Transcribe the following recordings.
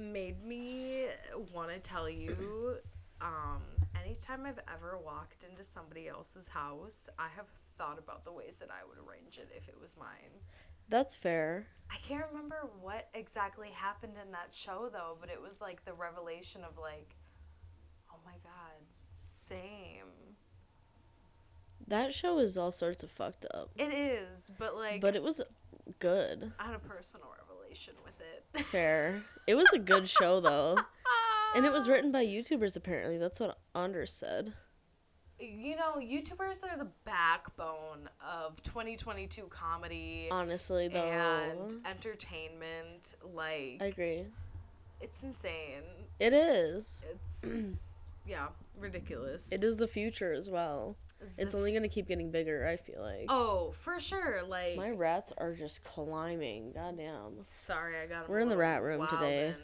made me want to tell you um, anytime I've ever walked into somebody else's house, I have thought about the ways that I would arrange it if it was mine. That's fair. I can't remember what exactly happened in that show though, but it was like the revelation of like, oh my god, same. That show is all sorts of fucked up. It is, but like, But it was good. I had a personal revelation with it. Fair. It was a good show though. And it was written by YouTubers apparently. That's what Anders said. you know, YouTubers are the backbone of 2022 comedy Honestly though. and entertainment. Like, I agree. it's insane. It is. It's, yeah, ridiculous. It is the future as well. It's only gonna keep getting bigger, I feel like. Oh, for sure. Like, My rats are just climbing. Goddamn. sorry, I got We're in the rat room today.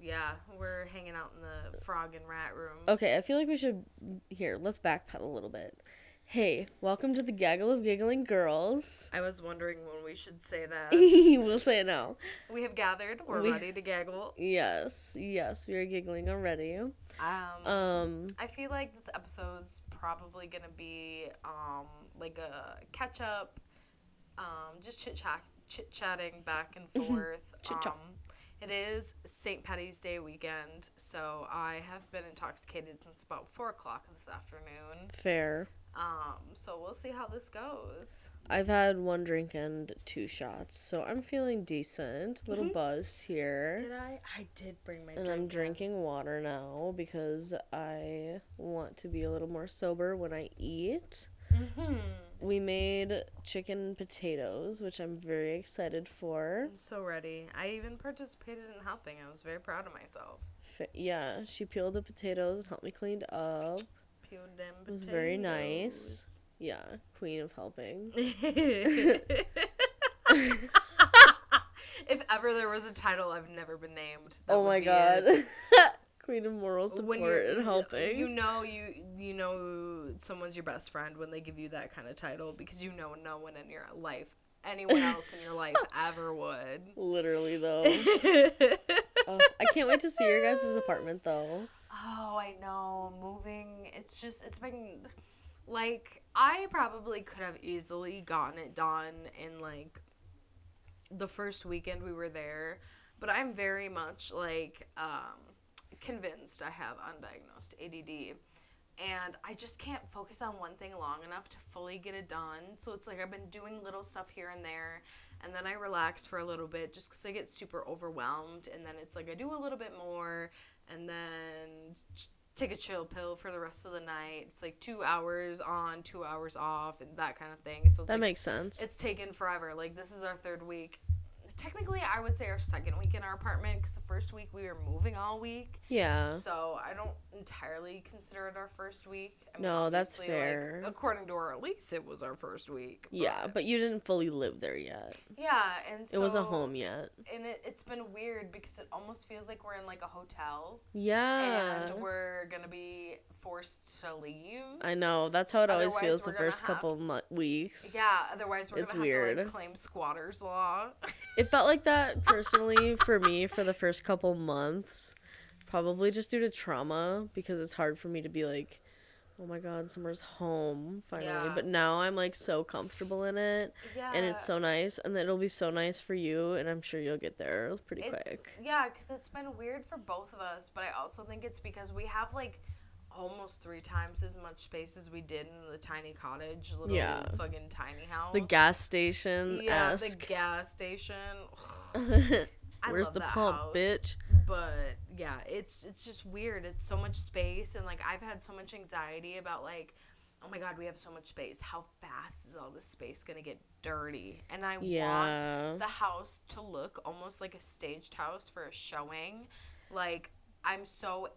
yeah, we're hanging out in the frog and rat room. Okay, I feel like we should. Here, let's backpedal a little bit. Hey, welcome to the Gaggle of Giggling Girls. I was wondering when we should say that. we'll say it now. we have gathered. We're We- ready to gaggle. Yes, yes, we are giggling already. Um, Um, I feel like this episode's probably gonna be um like a catch up, um just chit chat chit chatting back and forth. Chit-chat. um, it is St. Patty's Day weekend, so I have been intoxicated since about four o'clock this afternoon. fair. Um, so we'll see how this goes. I've had one drink and two shots, so I'm feeling decent. A little buzzed here. Did I? I did bring my And. I'm in. drinking water now because I want to be a little more sober when I eat. Mhm. We made chicken and potatoes, which I'm very excited for. I'm so ready. I even participated in helping. I was very proud of myself. F- yeah, she peeled the potatoes and helped me clean up. Them It was very nice. Yeah, queen of helping. if ever there was a title I've never been named. that oh my god. queen of moral When support you're- and helping. You know you you know someone's your best friend when they give you that kind of title because you know no one in your life, anyone else in your life ever would. Literally though. Oh, I can't wait to see your guys' apartment though. Oh, I know. Moving, it's just, it's been like, I probably could have easily gotten it done in like the first weekend we were there, but I'm very much like um, convinced I have undiagnosed ADD. And I just can't focus on one thing long enough to fully get it done. So it's like I've been doing little stuff here and there, and then I relax for a little bit just because I get super overwhelmed. And then it's like I do a little bit more, and then take a chill pill for the rest of the night. It's like two hours on, two hours off, and that kind of thing. So it's That like, makes sense. it's taken forever. Like this is our third week. Technically, I would say our second week in our apartment because the first week we were moving all week. yeah. So I don't entirely consider it our first week. I No, that's obviously, like, fair. according to our lease, it was our first week. Yeah, but you didn't fully live there yet. yeah, and so it wasn't home yet. and it, it's been weird because it almost feels like we're in like a hotel Yeah. and we're gonna be forced to leave. I know. That's how it always feels the first have- couple mo- weeks. yeah, otherwise we're It's gonna have to weird. like claim squatters law. It felt like that personally for me for the first couple months. Probably just due to trauma because it's hard for me to be like, oh my god, summer's home finally. Yeah. But now I'm like so comfortable in it yeah, and it's so nice and it'll be so nice for you and I'm sure you'll get there pretty It's, quick. yeah, because it's been weird for both of us, but I also think it's because we have like almost three times as much space as we did in the tiny cottage, little Yeah. fucking tiny house. The gas station Yeah, the gas station. Where's the pump, house. bitch? But yeah, it's it's just weird. It's so much space, and like I've had so much anxiety about like. Oh my god, we have so much space. How fast is all this space gonna get dirty? And I Yeah. want the house to look almost like a staged house for a showing. Like I'm so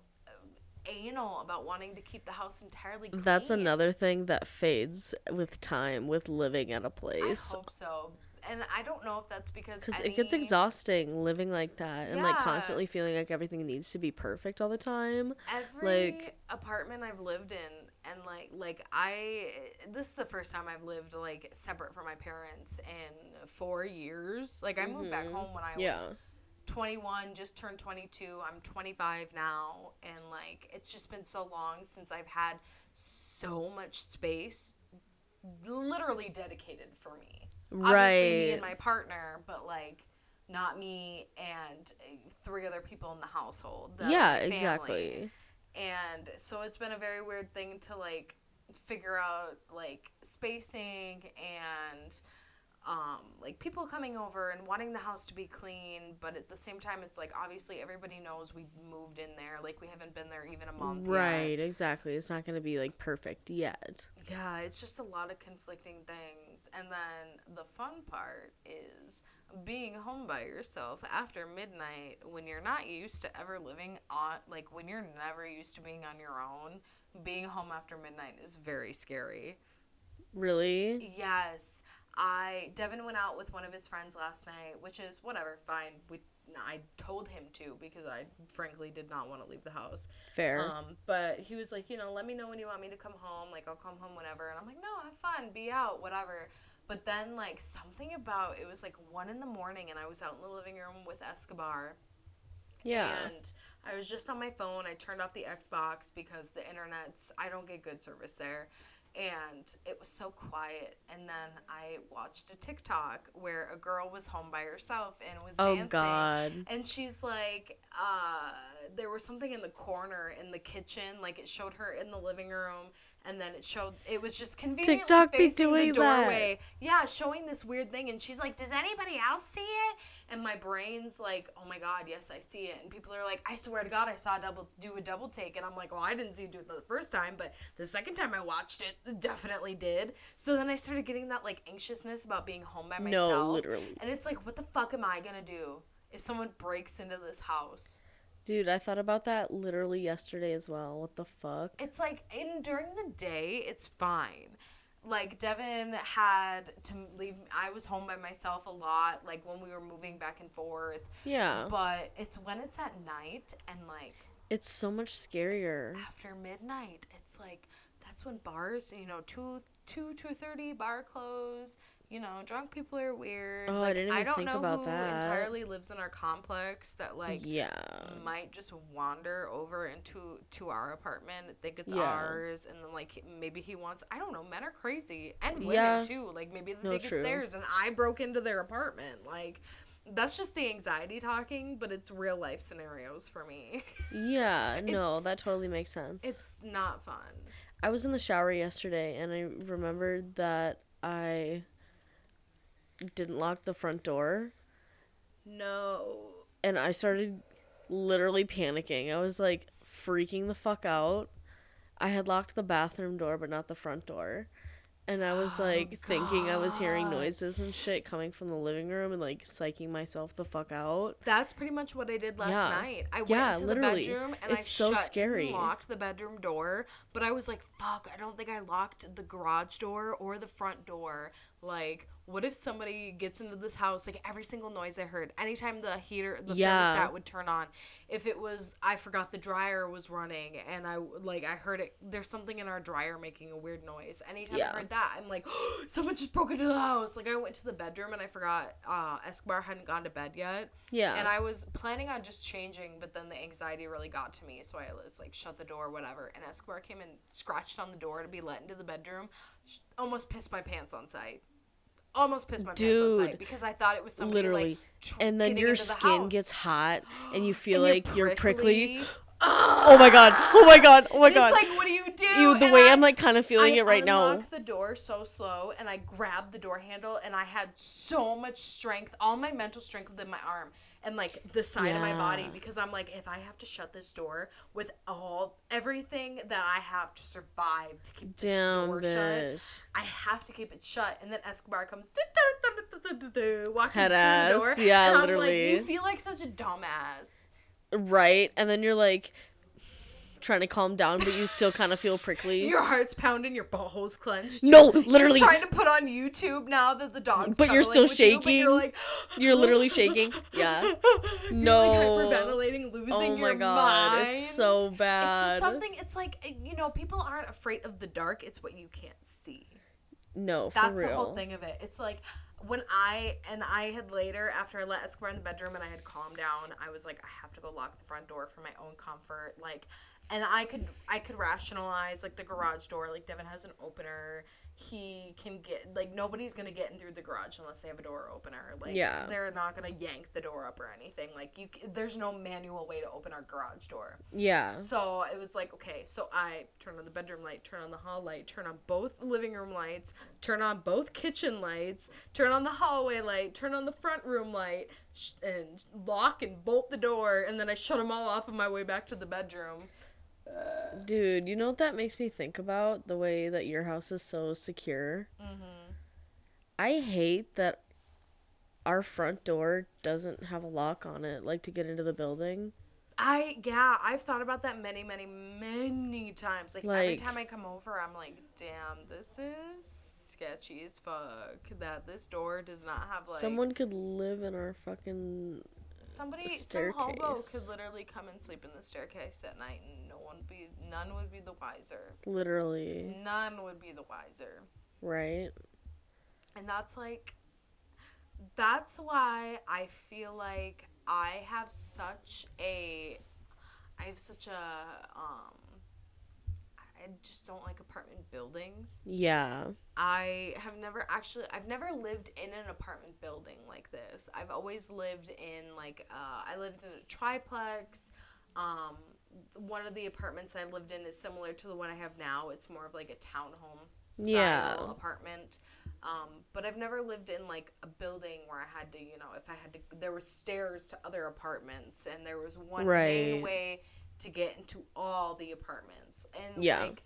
anal about wanting to keep the house entirely clean. That's another thing that fades with time with living at a place. I hope so. And I don't know if that's because Because any, it gets exhausting living like that and like constantly feeling like everything needs to be perfect all the time. every like- apartment I've lived in and like like I this is the first time I've lived like separate from my parents in 4 years. Like I moved back home when I Mm-hmm. Yeah. was 21, just turned 22. I'm 25 now. And like, it's just been so long since I've had so much space literally dedicated for me. Obviously, me and my partner, but like, not me and uh, three other people in the household. the- Yeah, family. exactly. And so it's been a very weird thing to like figure out like spacing and um, like people coming over and wanting the house to be clean, but at the same time, it's like obviously everybody knows we moved in there. Like we haven't been there even a month. yet. Right, exactly. It's not going to be like perfect yet. Yeah, it's just a lot of conflicting things. And then the fun part is being home by yourself after midnight when you're not used to ever living on, like when you're never used to being on your own. Being home after midnight is very scary. Really? Yes. I Devin went out with one of his friends last night, which is whatever, fine. We I told him to because I frankly did not want to leave the house. Fair. Um, but he was like, you know, let me know when you want me to come home. Like, I'll come home whenever. And I'm like, no, have fun, be out, whatever. But then, like, something about it was like one in the morning, and I was out in the living room with Escobar. yeah. And I was just on my phone. I turned off the Xbox because the internet's, I don't get good service there. And it was so quiet. And then I watched a TikTok where a girl was home by herself and was oh dancing. god. And she's like, uh, there was something in the corner in the kitchen, like it showed her in the living room, and then it showed it was just conveniently TikTok be facing doing the that. doorway. Yeah, showing this weird thing, and she's like, "Does anybody else see it?" And my brain's like, "Oh my god, yes, I see it." And people are like, "I swear to God, I saw a double do a double take," and I'm like, "Well, I didn't see it do it the first time, but the second time I watched it, it definitely did." So then I started getting that like anxiousness about being home by myself. No, literally. And it's like, what the fuck am I gonna do if someone breaks into this house? Dude, I thought about that literally yesterday as well. What the fuck? It's like in during the day, it's fine. Like Devin had to leave. I was home by myself a lot, like when we were moving back and forth. Yeah. But it's when it's at night and like It's so much scarier. after midnight, it's like that's when bars, you know, two two two thirty bar close. You know, drunk people are weird. Oh, I didn't even I don't think know about who that. entirely lives in our complex that like yeah. might just wander over into to our apartment think it's Yeah. ours and then like maybe he wants i don't know men are crazy and women Yeah. too like maybe they No, think true. it's theirs and i broke into their apartment like that's just the anxiety talking but it's real life scenarios for me Yeah, no, that totally makes sense. it's not fun I was in the shower yesterday and I remembered that I didn't lock the front door no and I started literally panicking. I was like freaking the fuck out. I had locked the bathroom door but not the front door. And I was Oh, like thinking I was hearing noises and shit coming from the living room and like psyching myself the fuck out. That's pretty much what I did last Yeah. night. I Yeah, went into literally. the bedroom and I It's so shut scary. and locked the bedroom door, but I was like, "Fuck! I don't think I locked the garage door or the front door. Like, what if somebody gets into this house? Like every single noise I heard, anytime the heater, the Yeah. thermostat would turn on, if it was, I forgot the dryer was running, and I like I heard it. There's something in our dryer making a weird noise. Anytime Yeah. I heard that, I'm like, someone just broke into the house. Like I went to the bedroom and I forgot uh, Escobar hadn't gone to bed yet. Yeah. And I was planning on just changing, but then the anxiety really got to me, so I was like, shut the door, whatever. And Escobar came and scratched on the door to be let into the bedroom. Almost pissed my pants on sight. Almost pissed my pants on sight because I thought it was somebody Literally. like tr- and then your the skin gets hot and you feel And like you're prickly. prickly. Oh my god. Oh my god. Oh my And god. It's like, what do you do? you, the And way I- I'm like kind of feeling I it right now. I unlocked the door so slow, and I grabbed the door handle, and I had so much strength, all my mental strength within my arm and like the side of my body, because I'm like, if I have to shut this door with all everything that I have to survive to keep this Damn door shut. I have to keep it shut. And then Escobar comes walking Head through ass. the door, Yeah, and I'm literally. like, you feel like such a dumbass. Right? And then you're like trying to calm down, but you still kind of feel prickly. Your heart's pounding, your butthole's clenched. No, You're- literally. You're trying to put on YouTube now that the dog's But you're still with you, you're shaking. like, You're literally shaking. Yeah. You're No. like hyperventilating, losing Oh my your god. mind. It's so bad. It's just something. It's like eh, you know, people aren't afraid of the dark. It's what you can't see. No, for That's real. the whole thing of it. It's like when I and I had later after I let Escobar in the bedroom and I had calmed down, I was like, I have to go lock the front door for my own comfort. Like, and I could I could rationalize like the garage door. Like Devin has an opener. He can get like nobody's gonna get in through the garage unless they have a door opener. Like, Yeah. they're not gonna yank the door up or anything. Like, you there's no manual way to open our garage door. Yeah. So it was like, okay, so I turn on the bedroom light, turn on the hall light, turn on both living room lights, turn on both kitchen lights, turn on the hallway light, turn on the front room light, sh- and lock and bolt the door, and then I shut them all off on my way back to the bedroom. Dude, you know what that makes me think about? The way that your house is so secure. Mm-hmm. I hate that our front door doesn't have a lock on it, like to get into the building. I yeah, I've thought about that many, many, many times. Like, every Like- time I come over, I'm like, damn, this is sketchy as fuck. That this door does not have like Someone could live in our fucking. Somebody, some hobo staircase. could literally come and sleep in the staircase at night, and no one would be, none would be the wiser. Literally. None would be the wiser, Right? and that's like, that's why I feel like I have such a, I have such a, um, I just don't like apartment buildings. Yeah. I have never actually I've never lived in an apartment building like this. I've always lived in like uh, I lived in a triplex. Um, one of the apartments I lived in is similar to the one I have now. It's more of like a townhome style Yeah. apartment. Um, but I've never lived in like a building where I had to, you know, if I had to, there were stairs to other apartments, and there was one main way to get into all the apartments. And Yeah. like,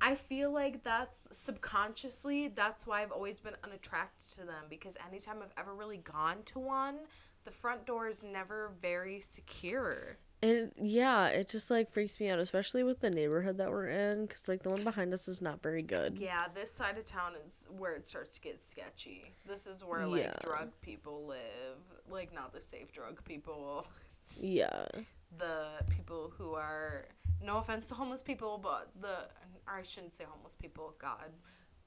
I feel like that's subconsciously that's why I've always been unattracted to them because anytime I've ever really gone to one, the front door is never very secure. And yeah, it just like freaks me out, especially with the neighborhood that we're in, because like the one behind us is not very good. Yeah, this side of town is where it starts to get sketchy. This is where like Yeah. drug people live, like not the safe drug people. Yeah. the people who are no offense to homeless people, but the or I shouldn't say homeless people, God,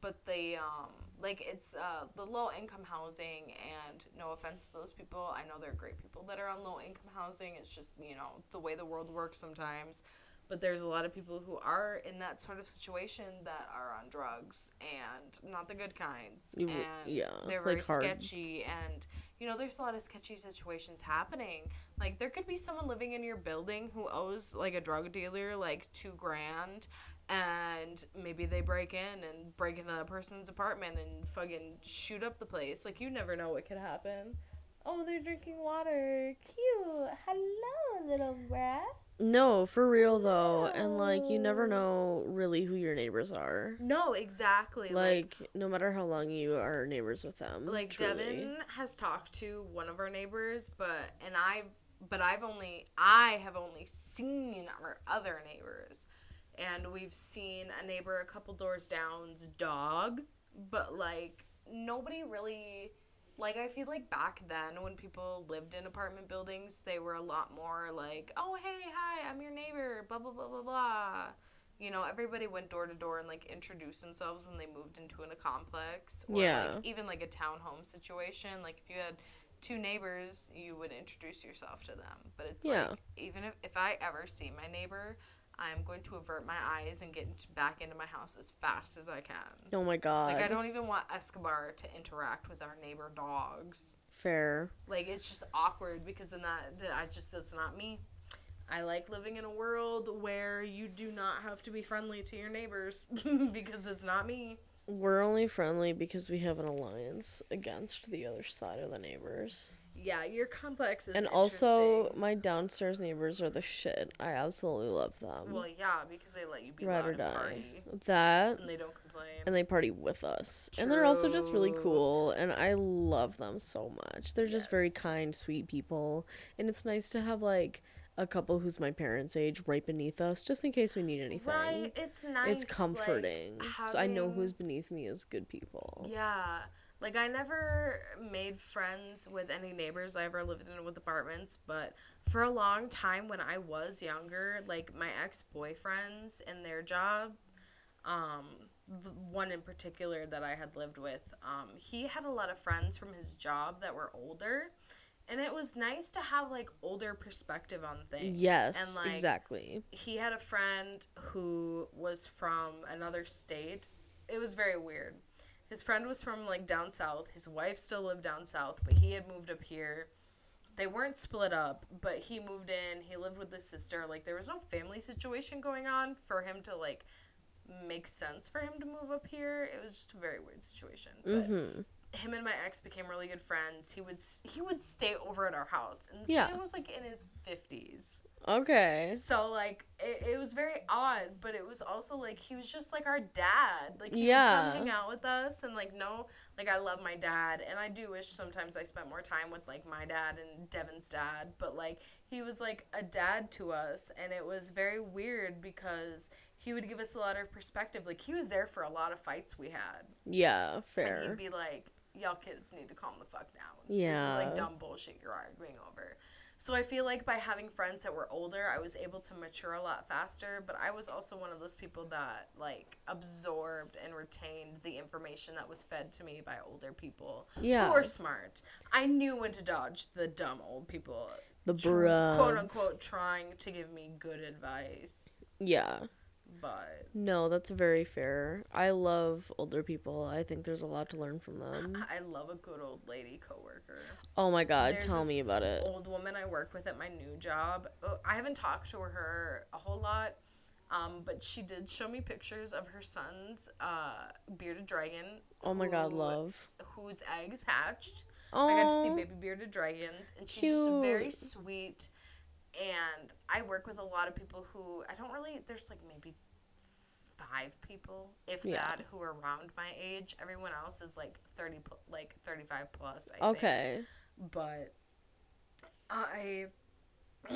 but they um like it's uh the low income housing and no offense to those people, I know they're great people that are on low income housing. It's just you know the way the world works sometimes. But there's a lot of people who are in that sort of situation that are on drugs and not the good kinds. And yeah, they're very like sketchy and you know there's a lot of sketchy situations happening like there could be someone living in your building who owes like a drug dealer like two grand and maybe they break in and break into that person's apartment and fucking shoot up the place. Like you never know what could happen. Oh they're drinking water. Cute. Hello little brat. No, for real though, and like you never know really who your neighbors are. no exactly. Like Like no matter how long you are neighbors with them. like truly. Devin has talked to one of our neighbors, but and I've but I've only I have only seen our other neighbors, and we've seen a neighbor a couple doors down's dog, but like nobody really. Like I feel like back then when people lived in apartment buildings, they were a lot more like, "Oh, hey, hi, I'm your neighbor." Blah blah blah blah blah. You know, everybody went door to door and like introduced themselves when they moved into an, a complex or Yeah. like even like a townhome situation. Like if you had two neighbors, you would introduce yourself to them. But it's Yeah. like even if, if I ever see my neighbor, I'm going to avert my eyes and get back into my house as fast as I can. Oh my god. Like I don't even want Escobar to interact with our neighbor dogs. Fair. Like it's just awkward because then that, that I just that's not me. I like living in a world where you do not have to be friendly to your neighbors because it's not me. We're only friendly because we have an alliance against the other side of the neighbors. Yeah, your complex is and also, my downstairs neighbors are the shit. I absolutely love them. well, yeah, because they let you be Ride loud or and die. party, That and they don't complain. and they party with us. True. And they're also just really cool and I love them so much. They're just very kind, sweet people. And it's nice to have like a couple who's my parents' age right beneath us just in case we need anything. right, it's nice. It's comforting. Like, so I know who's beneath me is good people. Yeah. Like I never made friends with any neighbors I ever lived in with apartments, but for a long time when I was younger, like my ex-boyfriends and their job, um, the one in particular that I had lived with, um, he had a lot of friends from his job that were older. And it was nice to have like older perspective on things. Yes, and like exactly. he had a friend who was from another state. It was very weird. His friend was from like down south. His wife still lived down south, but he had moved up here. They weren't split up, but he moved in. He lived with his sister. Like there was no family situation going on for him to like make sense for him to move up here. It was just a very weird situation. But Mhm. Him and my ex became really good friends. He would he would stay over at our house, and this Yeah. man was like in his fifties. Okay. So like it, it was very odd, but it was also like he was just like our dad. Like he Yeah. would come hang out with us and like no like I love my dad and I do wish sometimes I spent more time with like my dad and Devin's dad, but like he was like a dad to us and it was very weird because he would give us a lot of perspective. Like he was there for a lot of fights we had. Yeah, fair. And fair. he'd be like, Y'all kids need to calm the fuck down. Yeah. This is like dumb bullshit you're arguing over. So I feel like by having friends that were older, I was able to mature a lot faster, but I was also one of those people that like absorbed and retained the information that was fed to me by older people Yeah. who were smart. I knew when to dodge the dumb old people, The tr- bruh. quote unquote, trying to give me good advice. Yeah. But No, that's very fair. I love older people. I think there's a lot to learn from them. I love a good old lady coworker. Oh my god, There's tell me about it. Old woman I work with at my new job. Uh, I haven't talked to her a whole lot, um, but she did show me pictures of her son's uh, bearded dragon. Oh my god, love. Whose eggs hatched. Oh, I got to see baby bearded dragons, and she's just very sweet. And I work with a lot of people who I don't really. There's like maybe five people, if Yeah. that, who are around my age. Everyone else is like thirty, like thirty-five plus. I think okay. but I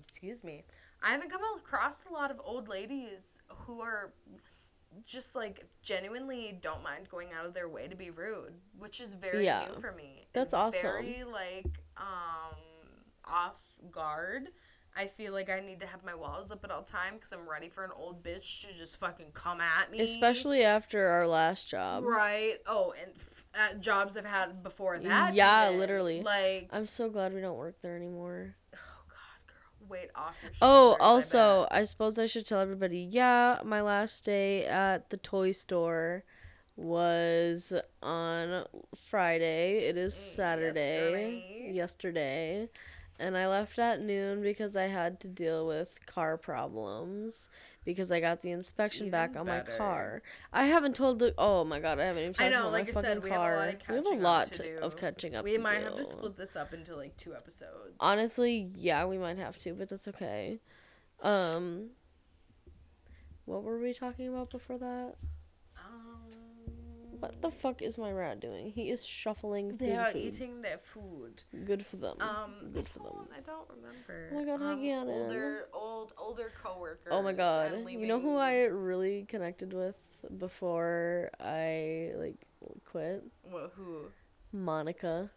excuse me. I haven't come across a lot of old ladies who are just like genuinely don't mind going out of their way to be rude, which is very Yeah. new for me. That's awesome. Very like um off guard. I feel like I need to have my walls up at all time because I'm ready for an old bitch to just fucking come at me. Especially after our last job. right. Oh, and f- at jobs I've had before that. Yeah, even. literally. Like I'm so glad we don't work there anymore. Oh God, girl, weight off your shoulders. Oh, also, bet. I suppose I should tell everybody. Yeah, my last day at the toy store was on Friday. It is mm, Saturday. Yesterday. Yesterday. And I left at noon because I had to deal with car problems because I got the inspection back Even on my car. I haven't told the. Oh my god, I haven't even talked I know, about like I said, we have a car. lot of we have a catching up lot to do. of catching up. we might have to split this up into like two episodes. Honestly, yeah, we might have to, but that's okay. Um, what were we talking about before that? What the fuck is my rat doing? He is shuffling they through the are food. eating their food. Good for them. Um, Good for them. I don't remember. Oh my God, um, Gannon. older, old, older coworkers. oh my god! You know who I really connected with before I like quit? What, who? Monica.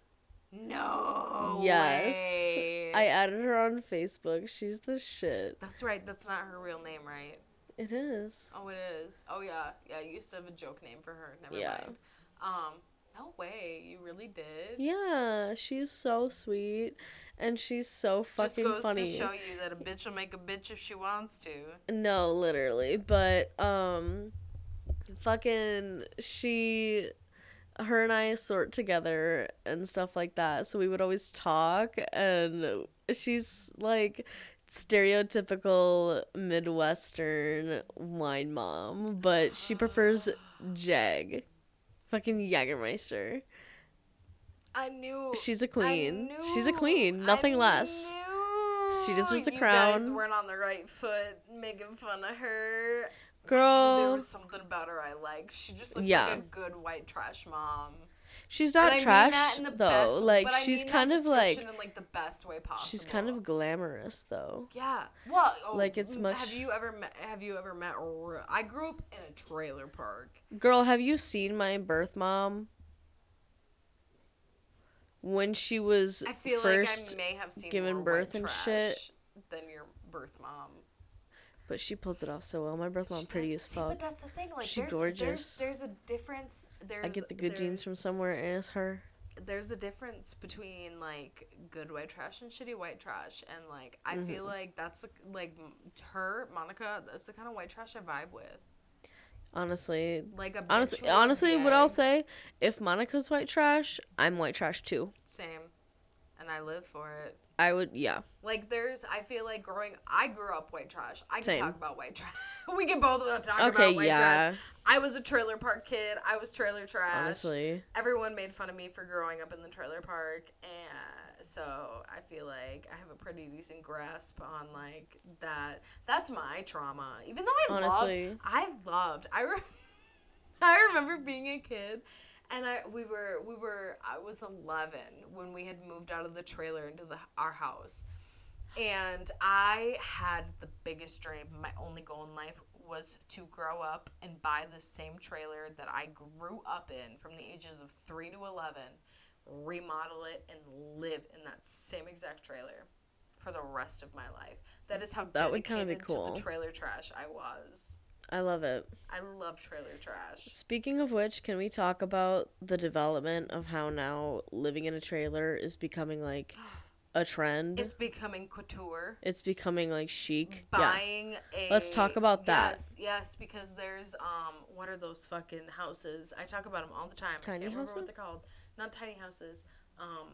No. Yes. way. I added her on Facebook. She's the shit. That's right. That's not her real name, right? It is. Oh, it is. Oh yeah, yeah. I used to have a joke name for her. Never Yeah. mind. Um, no way. You really did. Yeah, she's so sweet, and she's so fucking funny. Just goes funny. to show you that a bitch will make a bitch if she wants to. No, literally. But um fucking she her and I sort together and stuff like that. So we would always talk and she's like stereotypical Midwestern wine mom, but she prefers Jag. Fucking Jagermeister. I knew. She's a queen. knew, She's a queen, nothing I less. Knew She deserves a you guys crown. weren't on the right foot making fun of her. Girl. There was something about her I liked. She just looked Yeah. like a good white trash mom. She's And not I mean trash that in the though. best- like I she's mean kind of like in like the best way possible. She's kind of glamorous though. Yeah. Well, oh, Like, it's much- Have you ever met? Have you ever met? I grew up in a trailer park. Girl, have you seen my birth mom? When she was I feel first like I may have seen given more birth and trash shit. than your birth mom. But she pulls it off so well. My birth mom pretty as fuck. But that's the thing. Like, She there's, gorgeous. There's, there's a difference. There's, I get the good genes from somewhere, and it's her. There's a difference between like good white trash and shitty white trash, and like I Mm-hmm. feel like that's like her Monica. That's the kind of white trash I vibe with. Honestly, Like a honestly, honestly, what. I'll say, if Monica's white trash, I'm white trash too. Same, and I live for it. I would, yeah. Like there's, I feel like growing. I grew up white trash. I can Same. talk about white trash. we can both talk Okay, about white yeah. trash. I was a trailer park kid. I was trailer trash. Honestly, Everyone made fun of me for growing up in the trailer park, and so I feel like I have a pretty decent grasp on like that. That's my trauma. Even though I Honestly. loved, I've loved. I, re- I remember being a kid, and I we were we were I was eleven when we had moved out of the trailer into the our house, and I had the biggest dream. My only goal in life was to grow up and buy the same trailer that I grew up in from the ages of 3 to 11, remodel it, and live in that same exact trailer for the rest of my life. That is how That would kinda dedicated be to cool. the trailer trash I was. I love it. I love trailer trash. Speaking of which, can we talk about the development of how now living in a trailer is becoming like a trend? It's becoming couture. It's becoming like chic. Yeah. buying a Let's talk about that. yes yes because there's um what are those fucking houses i talk about them all the time Tiny I can't remember houses? what they're called not tiny houses um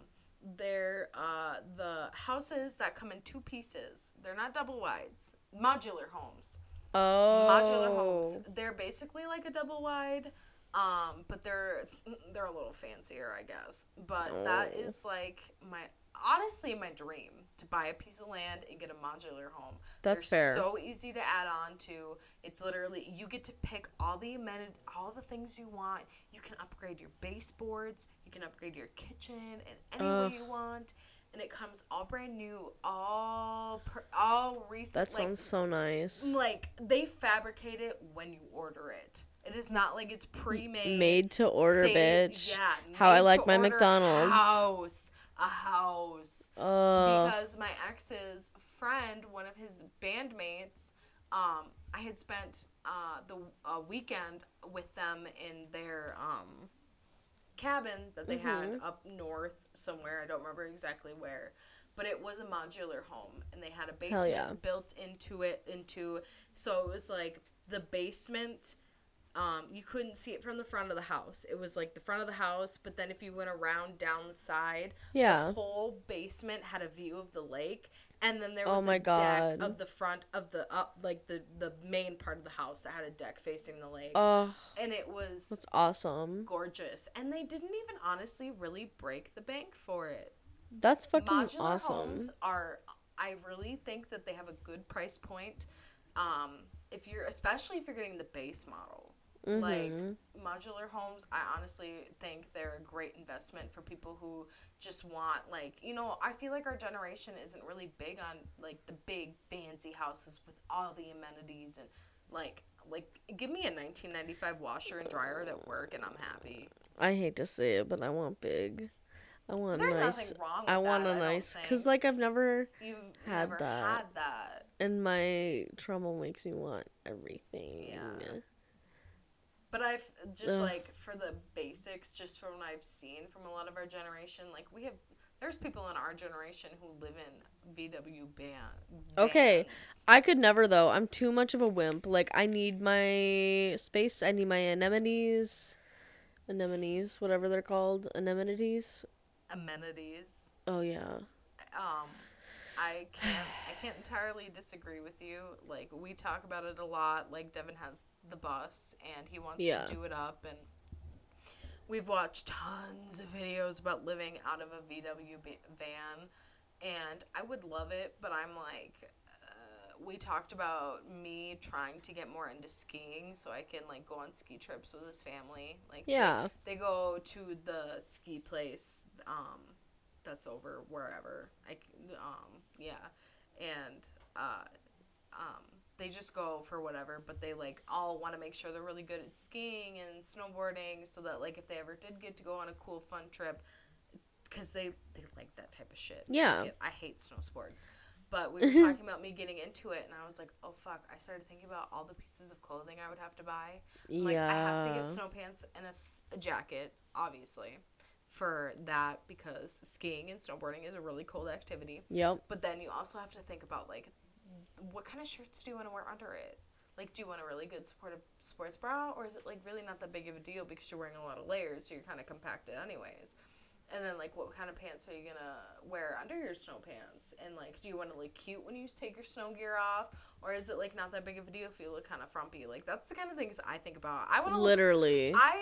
they're uh the houses that come in two pieces they're not double wides modular homes Oh. modular homes they're basically like a double wide um but they're they're a little fancier i guess but that Oh. is like my honestly my dream to buy a piece of land and get a modular home That's they're fair. so easy to add on to it's literally you get to pick all the amenities all the things you want you can upgrade your baseboards you can upgrade your kitchen in any Ugh. way you want and it comes all brand new all per, all recent That like, sounds so nice. like they fabricate it when you order it. It is not like it's pre-made, Made to order, bitch. Yeah, How I like to my order McDonald's. House, a house. Oh. Because my ex's friend, one of his bandmates, um, I had spent uh, the uh, weekend with them in their um, cabin that they had Mm-hmm. up north somewhere. I don't remember exactly where, but it was a modular home, and they had a basement yeah. built into it. Into so it was like the basement. Um, you couldn't see it from the front of the house. It was like the front of the house, but then if you went around down the side, Yeah. the whole basement had a view of the lake, and then there Oh was my a God. deck of the front of the up, like the the main part of the house that had a deck facing the lake, Oh, and it was that's awesome. gorgeous. And they didn't even honestly really break the bank for it. That's fucking Modular awesome. homes are, I really think that they have a good price point. Um, if you're, especially if you're getting the base model, like Mhm. modular homes, I honestly think they're a great investment for people who just want, like, you know, I feel like our generation isn't really big on like the big fancy houses with all the amenities and like. Like, give me a 1995 washer and dryer that work, and I'm happy. I hate to say it, but I want big. I want There's nice. nothing wrong with I want that, a I nice, cause like I've never, You've had never that. had that. and my trauma makes me want everything. Yeah. But I've just Ugh. like for the basics, just from what I've seen from a lot of our generation, like we have, there's people in our generation who live in VW van. Okay. I could never though. I'm too much of a wimp. Like I need my space. I need my anemones, anemones, whatever they're called, anemones. Amenities. Oh yeah. Um, I can't, I can't entirely disagree with you. Like we talk about it a lot. Like Devin has the bus, and he wants Yeah. to do it up, and we've watched tons of videos about living out of a VW ba- van, and I would love it, but I'm like. uh, We talked about me trying to get more into skiing so I can like go on ski trips with his family. Like they- Yeah. they go to the ski place um that's over wherever i um yeah and uh um they just go for whatever but they like all want to make sure they're really good at skiing and snowboarding so that like if they ever did get to go on a cool fun trip because they they like that type of shit Yeah. Like, i hate snow sports but we were talking about me getting into it, and I was like, oh fuck! I started thinking about all the pieces of clothing I would have to buy. I'm Like I have to get snow pants and a jacket, obviously, for that because skiing and snowboarding is a really cold activity. Yep. But then you also have to think about like, what kind of shirts do you want to wear under it? Like, do you want a really good supportive sports bra, or is it like really not that big of a deal because you're wearing a lot of layers, so you're kind of compacted anyways? And then like, what kind of pants are you gonna wear under your snow pants? And like, do you want to look cute when you take your snow gear off, or is it like not that big of a deal if you look kind of frumpy? Like that's the kind of things I think about. I want to look Literally. I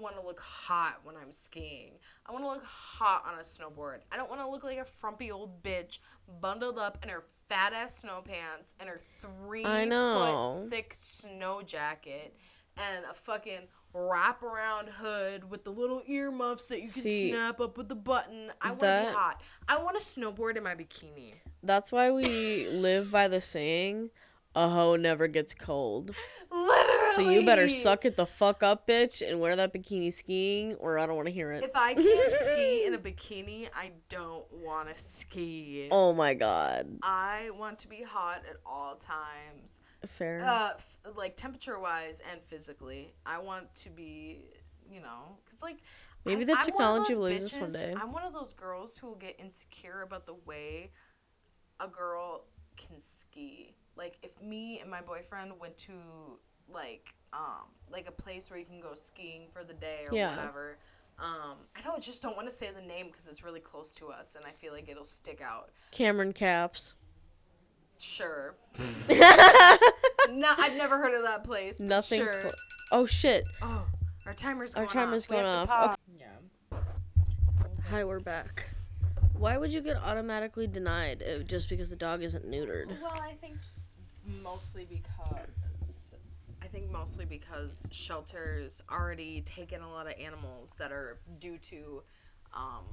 want to look hot when I'm skiing. I want to look hot on a snowboard. I don't want to look like a frumpy old bitch bundled up in her fat ass snow pants and her three I know. foot thick snow jacket and a fucking wraparound hood with the little earmuffs that you can See, snap up with the button. I want to be hot. I want to snowboard in my bikini. That's why we live by the saying, a hoe never gets cold. Literally. So you better suck it the fuck up, bitch, and wear that bikini skiing, or I don't want to hear it. If I can't ski in a bikini, I don't want to ski. oh my god. I want to be hot at all times. Fair. Uh, f- like temperature wise and physically. I want to be, you know, because like. Maybe the of technology will use this one day. I'm one of those girls who will get insecure about the way a girl can ski. Like if me and my boyfriend went to like um like a place where you can go skiing for the day or Yeah. whatever. Um, I don't just don't want to say the name because it's really close to us and I feel like it'll stick out. Cameron Caps. Sure. no, I've never heard of that place. Nothing. Sure. cl- oh shit. oh, our timer's Our going timer's off. Going off. pause. Yeah. Hi, we're back. Why would you get automatically denied uh, just because the dog isn't neutered? Well, I think mostly because I think mostly because shelters already taken a lot of animals that are due to um,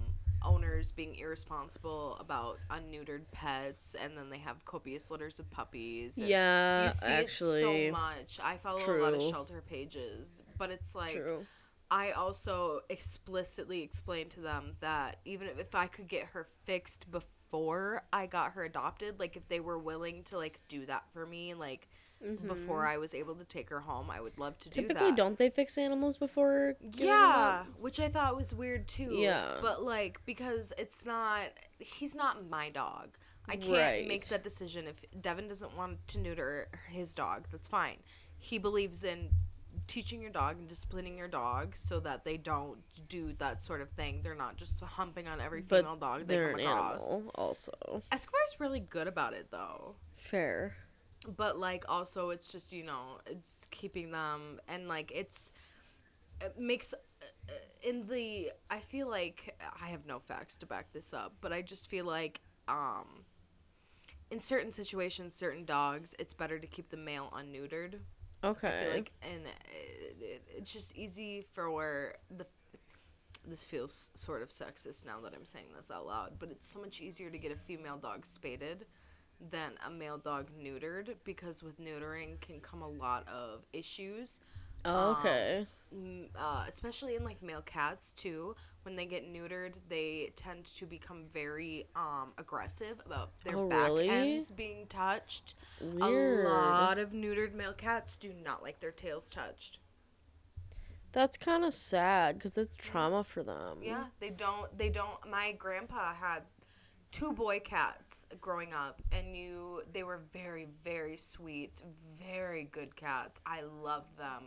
owners being irresponsible about unneutered pets, and then they have copious litters of puppies. and Yeah, you see actually. it so much. I follow a lot of shelter pages, but it's like True. I also explicitly explained to them that even if I could get her fixed before I got her adopted, like if they were willing to like do that for me, like before I was able to take her home, I would love to do Mm-hmm. Typically, that. don't they fix animals before? yeah, which I thought was weird too. Yeah. But like because it's not he's not my dog. I can't make that decision if Devin doesn't want to neuter his dog. That's fine. He believes in teaching your dog and disciplining your dog so that they don't do that sort of thing. They're not just humping on every But female dog they they're come an across. animal, also. Escobar's really good about it though Fair. But like also it's just you know it's keeping them and like it's it makes uh, in the i feel like i have no facts to back this up but i just feel like um in certain situations certain dogs it's better to keep the male unneutered Okay. i feel like and it, it, it's just easy for the this feels sort of sexist now that i'm saying this out loud but it's so much easier to get a female dog spaded than a male dog neutered because with neutering can come a lot of issues Oh, okay. Mm, uh, especially in like male cats too when they get neutered they tend to become very um, aggressive about their Oh, back really? ends being touched Weird. a lot of neutered male cats do not like their tails touched That's kind of sad because it's trauma for them. yeah they don't they don't my grandpa had two boy cats growing up and you they were very very sweet very good cats. I loved them.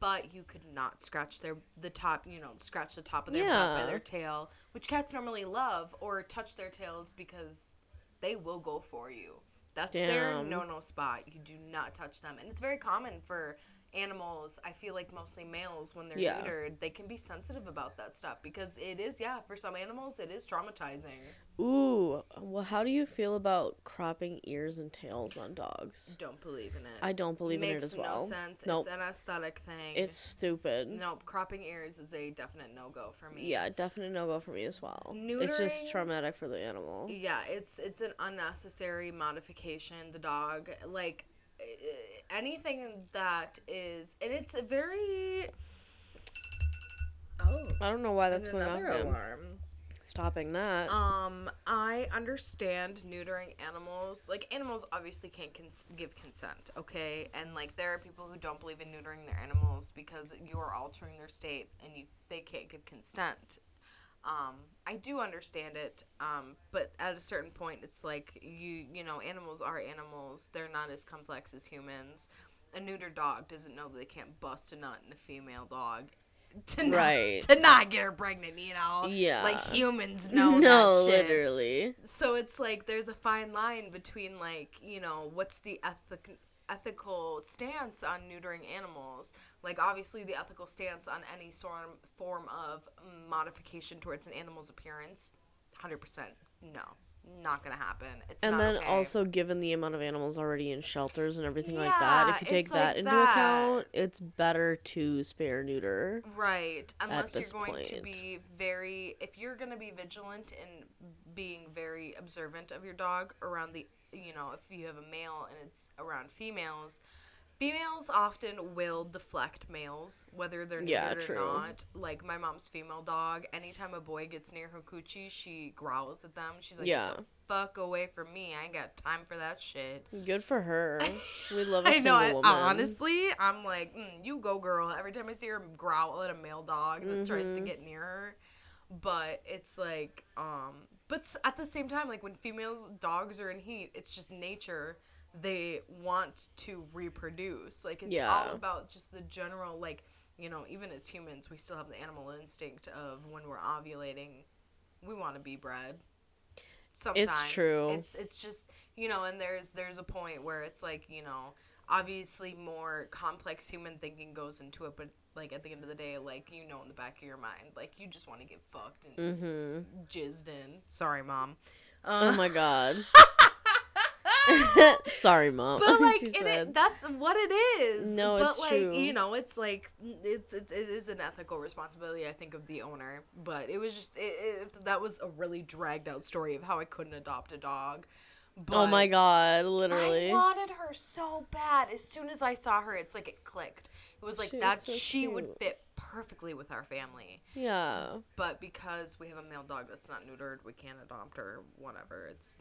But you could not scratch their the top you know scratch the top of their butt by their tail which cats normally love or touch their tails because they will go for you. That's their no no spot. You do not touch them. And it's very common for animals i feel like mostly males when they're Yeah. neutered they can be sensitive about that stuff because it is yeah for some animals it is traumatizing Ooh. Well, how do you feel about cropping ears and tails on dogs? don't believe in it I don't believe in makes it as well. no sense Nope. it's an aesthetic thing It's stupid. nope cropping ears is a definite no-go for me Yeah, definitely no go for me as well. Neutering, It's just traumatic for the animal. yeah it's it's an unnecessary modification the dog like anything that is and it's a very oh I don't know why that's going off. another again. alarm stopping that. Um, I understand neutering animals. Like animals obviously can't cons- give consent, okay? And like there are people who don't believe in neutering their animals because you are altering their state and you they can't give consent. Um, I do understand it, um, but at a certain point, it's like you you know animals are animals. They're not as complex as humans. A neuter dog doesn't know that they can't bust a nut in a female dog to not, to not get her pregnant. You know, Yeah. like humans know no, that shit. literally. So it's like there's a fine line between like you know what's the ethic ethical stance on neutering animals. Like obviously the ethical stance on any sort form of modification towards an animal's appearance, hundred percent no, not gonna happen. It's And then okay. also, given the amount of animals already in shelters and everything like that, if you take that like into that. account, it's better to spay neuter. Right. Unless you're going to be very if you're going to be vigilant and being very observant of your dog around the you know, if you have a male and it's around females, females often will deflect males whether they're neutered Yeah, or not. Like my mom's female dog, anytime a boy gets near her coochie, she growls at them. She's like, Yeah. "The fuck away from me. I ain't got time for that shit." Good for her. We love a I know. I, woman. honestly, I'm like, mm, you go, girl. Every time I see her growl at a male dog that tries Mm-hmm. to get near her, but it's like, um, but at the same time, like when females dogs are in heat, it's just nature. They want to reproduce. Like it's Yeah. all about just the general, like you know, even as humans, we still have the animal instinct of when we're ovulating, we want to be bred sometimes it's true. it's it's just you know and there's there's a point where it's like you know obviously more complex human thinking goes into it but like at the end of the day like you know in the back of your mind like you just want to get fucked and Mm-hmm. jizzed in sorry mom Oh uh, my god. Sorry, mom. but like it, that's what it is No, but it's like true. you know it's like it's, it's it is an ethical responsibility i think of the owner but it was just it, it that was a really dragged out story of how i couldn't adopt a dog but oh my god, literally. I wanted her so bad. As soon as I saw her, it's like it clicked. It was like She that so she would fit perfectly with our family. Yeah. But because we have a male dog that's not neutered, we can't adopt her. Whatever. It's,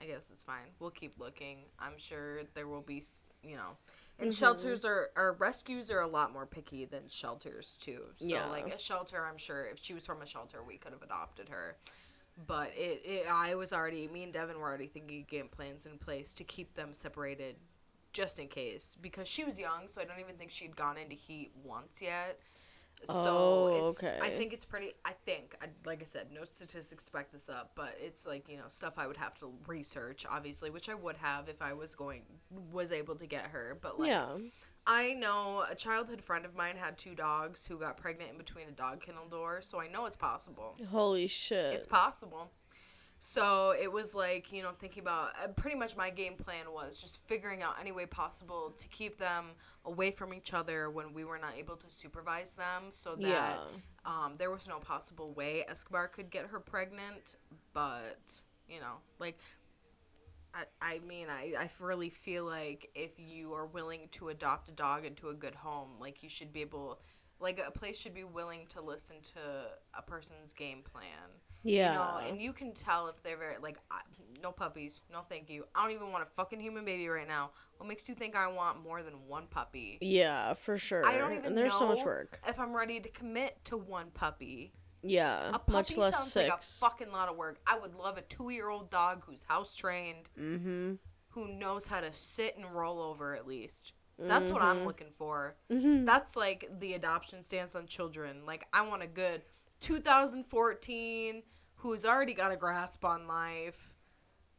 I guess it's fine. We'll keep looking. I'm sure there will be, you know, and Mm-hmm. shelters are, our rescues are a lot more picky than shelters too. So Yeah. like a shelter, I'm sure if she was from a shelter, we could have adopted her. But it, it, I was already, me and Devin were already thinking game plans in place to keep them separated, just in case, because she was young, so I don't even think she'd gone into heat once yet. So Oh, it's, I think it's pretty. I think, I, like I said, no statistics back this up, but it's like you know stuff I would have to research, obviously, which I would have if I was going, was able to get her. But like, yeah. I know a childhood friend of mine had two dogs who got pregnant in between a dog kennel door, so I know it's possible. Holy shit. It's possible. So it was like, you know, thinking about uh, pretty much my game plan was just figuring out any way possible to keep them away from each other when we were not able to supervise them so that Yeah. um, there was no possible way Escobar could get her pregnant. But, you know, like, I, I mean, I, I really feel like if you are willing to adopt a dog into a good home, like, you should be able, like, a place should be willing to listen to a person's game plan. Yeah. You know, and you can tell if they're very like, I, no puppies, no thank you. I don't even want a fucking human baby right now. What makes you think I want more than one puppy? yeah, for sure. I don't even and there's so much know work. If I'm ready to commit to one puppy, Yeah. a puppy much less sounds six. like a fucking lot of work. I would love a two-year-old dog who's house trained, mm-hmm. who knows how to sit and roll over at least. That's what I'm looking for. Mm-hmm. That's like the adoption stance on children. Like I want a good 2014 who's already got a grasp on life.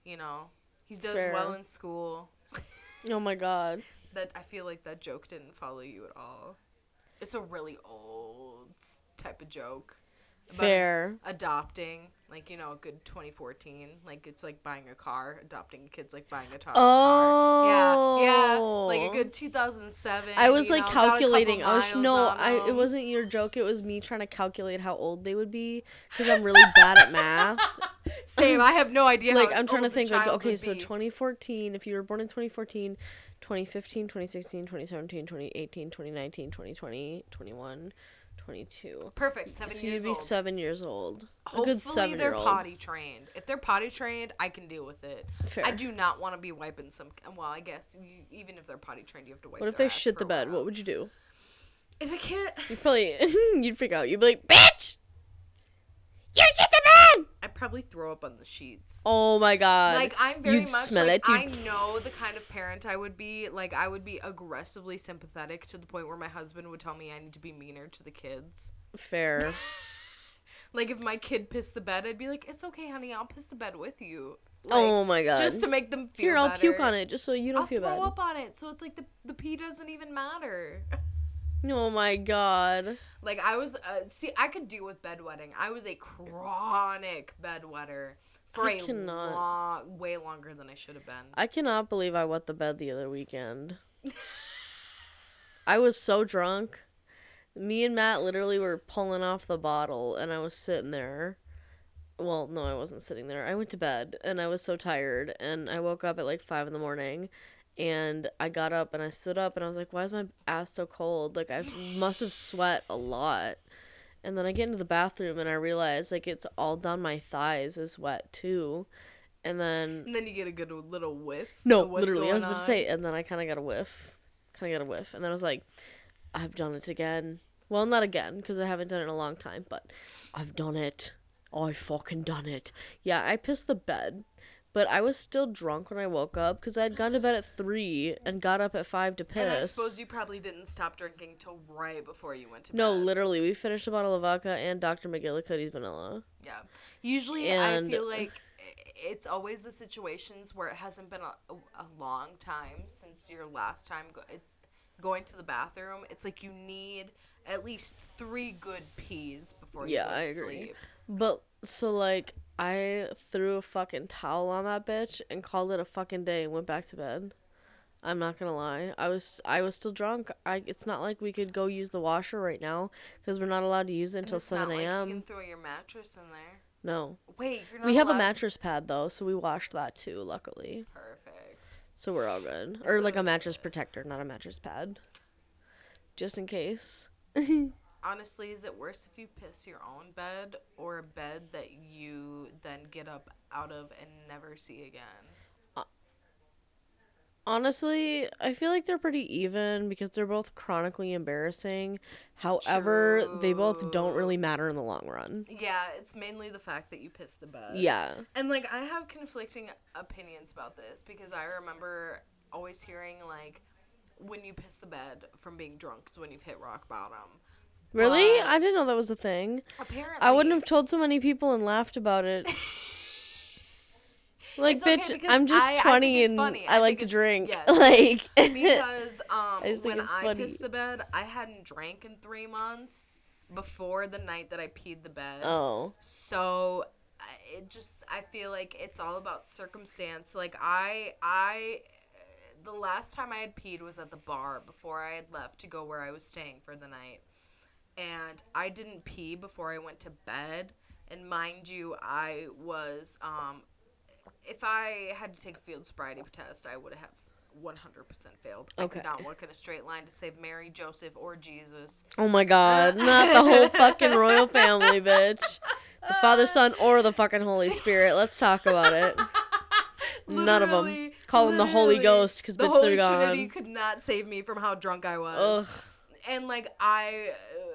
You know, he does Fair. well in school. Oh my god. That I feel like that joke didn't follow you at all. It's a really old type of joke. about Fair. Adopting, like you know, a good 2014. Like it's like buying a car. Adopting a kid's like buying a tar- car. Oh. Yeah, yeah, like a oh. good 2007. I was like know, got a couple calculating. I was no, I it wasn't your joke. It was me trying to calculate how old they would be because I'm really bad at math. Same. I have no idea. like I'm trying to think like okay, so 2014, if you were born in 2014, 2015, 2016, 2017, 2018, 2019, 2020, 21, 22. Perfect. Seven so years you'd be old. seven years old. a Hopefully good seven they're year old. potty trained. If they're potty trained, I can deal with it. Fair. I do not want to be wiping some. Well, I guess you, even if they're potty trained, you have to wipe. What if they shit the bed? What would you do? If a kid, You'd probably you'd freak out. You'd be like, "Bitch, you shit the bed!" I'd probably throw up on the sheets. Oh my god! Like I'm very You'd much smell like it, I know the kind of parent I would be. Like I would be aggressively sympathetic to the point where my husband would tell me I need to be meaner to the kids. Fair. Like if my kid pissed the bed, I'd be like, "It's okay, honey. I'll piss the bed with you." Oh like, oh my god! just to make them feel Here, I'll better. puke on it just so you don't I'll feel throw bad. up on it, so it's like the the pee doesn't even matter. Oh my god! Like I was, uh, see, I could deal with bedwetting. I was a chronic bedwetter for I a cannot. long, way longer than I should have been. I cannot believe I wet the bed the other weekend. I was so drunk. Me and Matt literally were pulling off the bottle, and I was sitting there. Well, no, I wasn't sitting there. I went to bed, and I was so tired, and I woke up at like five in the morning, and I got up and I stood up, and I was like, "Why is my ass so cold? Like I must have sweat a lot." And then I get into the bathroom, and I realize like it's all down my thighs is wet too, and then And then you get a good little whiff. no, literally, I was about to say, and then I kind of got a whiff, kind of got a whiff, and then I was like, I've done it again. Well, not again because I haven't done it in a long time, but I've done it. I fucking done it. Yeah, I pissed the bed, but I was still drunk when I woke up because I had gone to bed at three and got up at five to piss. And I suppose you probably didn't stop drinking till right before you went to no, bed. No, literally, we finished a bottle of vodka and Dr. McGillicuddy's vanilla. Yeah. Usually, And- I feel like it's always the situations where it hasn't been a, a long time since your last time. Go- it's going to the bathroom. It's like you need at least three good pees before you Yeah, go to I agree. sleep. But so like I threw a fucking towel on that bitch and called it a fucking day and went back to bed. I'm not gonna lie. I was I was still drunk. I it's not like we could go use the washer right now because we're not allowed to use it until it's not seven like you a.m. can throw your mattress in there. no, Wait, you're not we have a allowed- mattress pad though, so we washed that too. Luckily, Perfect. so we're all good. Or So- like a mattress protector, not a mattress pad, just in case. Honestly, is it worse if you piss your own bed or a bed that you then get up out of and never see again? Uh, honestly, I feel like they're pretty even because they're both chronically embarrassing. However, they both don't really matter in the long run. Yeah, it's mainly the fact that you pissed the bed. Yeah. And like I have conflicting opinions about this because I remember always hearing like when you piss the bed from being drunk is when you've hit rock bottom. Really? But- I didn't know that was a thing. Apparently I wouldn't have told so many people and laughed about it. Like, It's bitch, because I'm just I- I 20 it's and funny. I, I like to drink. yes. Like, because um think when I funny. pissed the bed, I hadn't drank in 3 months before the night that I peed the bed. oh, So it just I feel like it's all about circumstance. Like I I the last time I had peed was at the bar before I had left to go where I was staying for the night. And I didn't pee before I went to bed. And mind you, I was um if I had to take a field sobriety test, I would have 100% failed. I Okay. could not walk in a straight line to save Mary, Joseph, or Jesus. oh my god, not the whole fucking royal family, bitch. The Father, Son, or the fucking Holy Spirit. Let's talk about it. None of them. Call them the Holy Ghost because the bitch, Holy they're Trinity could not save me from how drunk I was. Ugh. And like I, uh,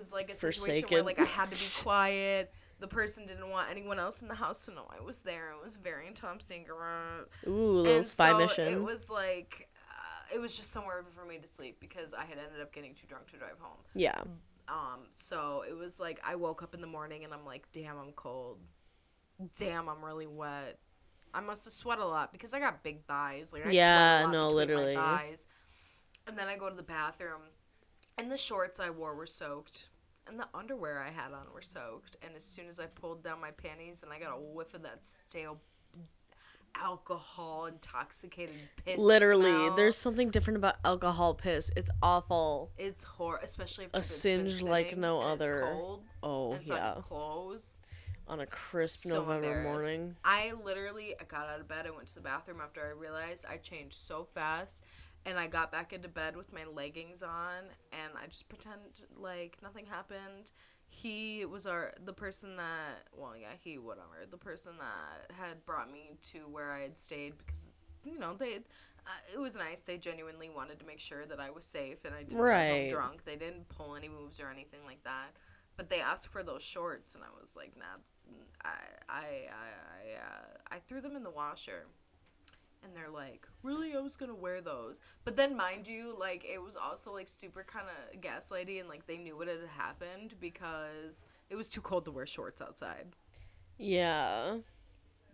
was like a situation where like I had to be quiet. The person didn't want anyone else in the house to know I was there. It was very top secret. Ooh, little and spy so mission. It was like, uh, it was just somewhere for me to sleep because I had ended up getting too drunk to drive home. yeah. Um, so it was like I woke up in the morning and I'm like, damn, I'm cold. Damn, I'm really wet. I must have sweat a lot because I got big thighs. Like I Yeah, sweat a lot no, literally. Thighs. And then I go to the bathroom, and the shorts I wore were soaked, and the underwear I had on were soaked. And as soon as I pulled down my panties, and I got a whiff of that stale alcohol intoxicated piss. Literally, smell. there's something different about alcohol piss. It's awful. It's hor especially if A singe like no other. cold. Oh yeah, on clothes. on a crisp So November morning. I literally I got out of bed. I went to the bathroom after I realized I changed so fast, and I got back into bed with my leggings on and I just pretend like nothing happened. He was our the person that well yeah he whatever the person that had brought me to where I had stayed because you know they uh, it was nice they genuinely wanted to make sure that I was safe and I didn't come Right. home drunk. They didn't pull any moves or anything like that. But they asked for those shorts and I was like nah I I I I, uh, I threw them in the washer and they're like, "Really, I was gonna wear those." But then, mind you, like it was also like super kind of gaslighty, and like they knew what had happened because it was too cold to wear shorts outside, Yeah.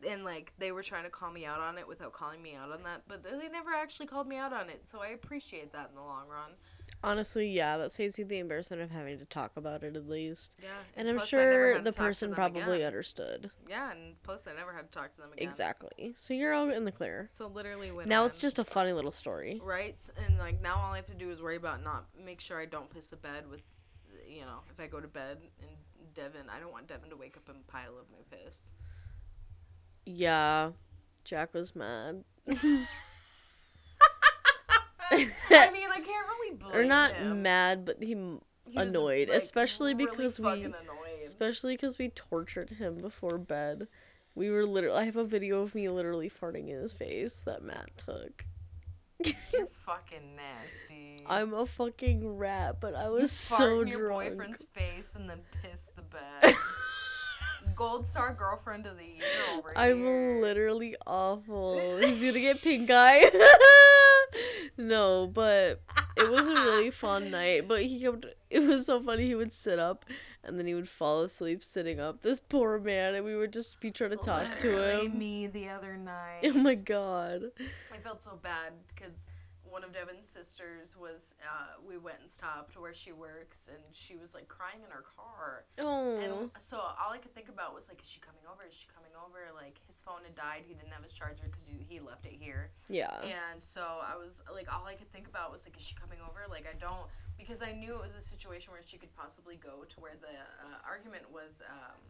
and like they were trying to call me out on it without calling me out on that, but they they never actually called me out on it, so I appreciate that in the long run. Honestly, yeah, that saves you the embarrassment of having to talk about it at least. Yeah, And I'm plus I never sure the person probably again. understood. Yeah, and plus I never had to talk to them again. Exactly. So you're all in the clear. So literally, when Now it's just a funny little story. right, and like now all I have to do is worry about not make sure I don't piss the bed with, you know, if I go to bed and Devin, I don't want Devin to wake up and pile of my piss. Yeah. Jack was mad. I mean, I can't really blame or not him. mad, but he He was, annoyed, like, especially really because we annoyed. especially because we tortured him before bed. We were literally I have a video of me literally farting in his face that Matt took. You're fucking nasty. I'm a fucking rat, but I You was fart so in your drunk. boyfriend's face and then piss the bed. Gold star girlfriend of the year over I'm here. literally awful. He's gonna get pink eye. no, but it was a really fun night. But he kept. It was so funny. He would sit up, and then he would fall asleep sitting up. This poor man, and we would just be trying to talk to him. me the other night. Oh my god. I felt so bad because one of Devin's sisters was. Uh, we went and stopped where she works, and she was like crying in her car. Oh. And so all I could think about was like, is she coming over? Is she coming over? Like his phone had died. He didn't have his charger because he left it here. yeah. And so I was like, all I could think about was like, is she coming over? Like I don't because I knew it was a situation where she could possibly go to where the uh, argument was. Um,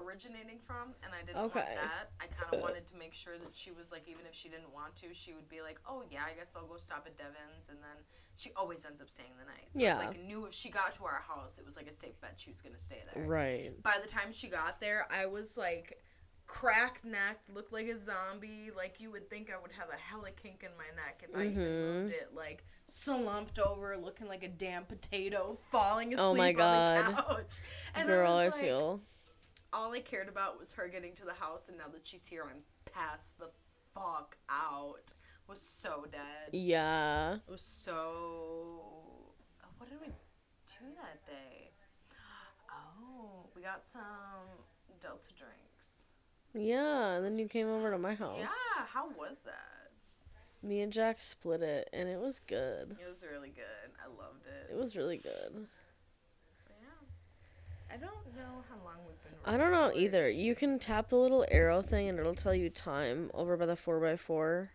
originating from and I didn't Okay. want that. I kind of wanted to make sure that she was like even if she didn't want to, she would be like, "Oh yeah, I guess I'll go stop at Devin's." And then she always ends up staying the night. So Yeah. it's like I knew if she got to our house, it was like a safe bet she was going to stay there Right. by the time she got there, I was like cracked necked, looked like a zombie. Like you would think I would have a hella kink in my neck if I even Mhm. moved it. Like slumped over, looking like a damn potato, falling asleep Oh my on the God. couch. And Girl, I, I was like, feel. All I cared about was her getting to the house, and now that she's here, I'm past the fuck out. Was so dead. Yeah. It was so. Oh, what did we do that day? Oh, we got some Delta drinks. Yeah, and then you came over to my house. Yeah, how was that? Me and Jack split it, and it was good. It was really good. I loved it. It was really good. I don't know how long we've been. I don't know either. You can tap the little arrow thing, and it'll tell you time over by the 4x4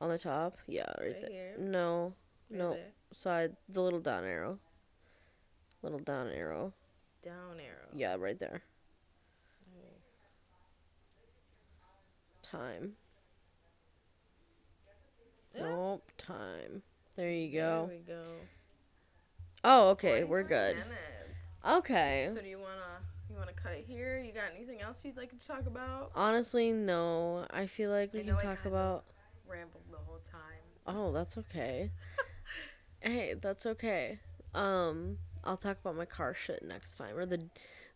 on the top. Yeah, right, Right there. here? No, Right no, there. side, the little down arrow. Little down arrow. Down arrow. Yeah, right there. Time. Yeah. Nope, time. There you go. There we go. Oh, okay, we're good. Minutes. Okay. So do you wanna you wanna cut it here? You got anything else you'd like to talk about? Honestly, no. I feel like we I can talk about. Rambled the whole time. Oh, that's okay. hey, that's okay. Um, I'll talk about my car shit next time. Or the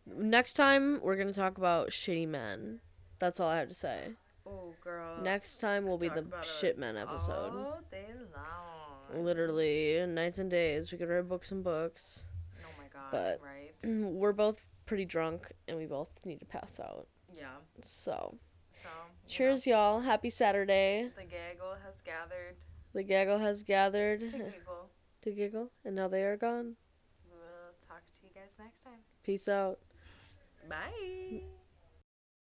next time we're gonna talk about shitty men. That's all I have to say. Oh, girl. Next time will be the shit men episode. All day long. Literally, nights and days. We could read books and books. But- right. We're both pretty drunk and we both need to pass out. Yeah. So, So. cheers, y'all. Happy Saturday. the gaggle has gathered The gaggle has gathered to giggle. to giggle, and now they are gone. We'll talk to you guys next time. Peace out. Bye.